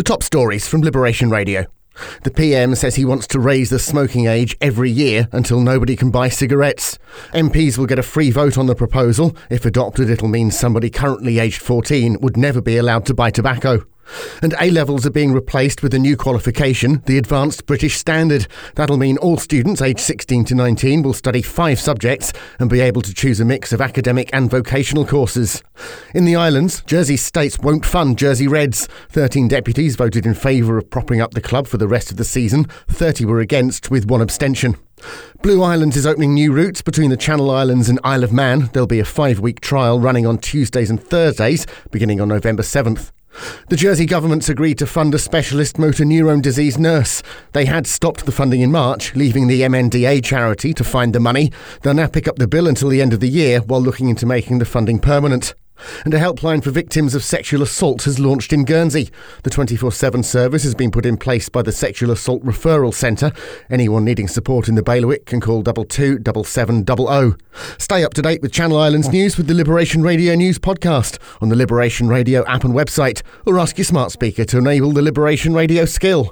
The top stories from Liberation Radio. The PM says he wants to raise the smoking age every year until nobody can buy cigarettes. MPs will get a free vote on the proposal. If adopted, it'll mean somebody currently aged 14 would never be allowed to buy tobacco. And A levels are being replaced with a new qualification, the Advanced British Standard. That'll mean all students aged 16 to 19 will study five subjects and be able to choose a mix of academic and vocational courses. In the islands, Jersey states won't fund Jersey Reds. 13 deputies voted in favour of propping up the club for the rest of the season, 30 were against, with one abstention. Blue Islands is opening new routes between the Channel Islands and Isle of Man. There'll be a five week trial running on Tuesdays and Thursdays, beginning on November 7th. The Jersey government's agreed to fund a specialist motor neurone disease nurse. They had stopped the funding in March, leaving the MNDA charity to find the money. They'll now pick up the bill until the end of the year while looking into making the funding permanent. And a helpline for victims of sexual assault has launched in Guernsey. The 24 7 service has been put in place by the Sexual Assault Referral Centre. Anyone needing support in the bailiwick can call 22 7700. Stay up to date with Channel Islands news with the Liberation Radio News podcast on the Liberation Radio app and website, or ask your smart speaker to enable the Liberation Radio skill.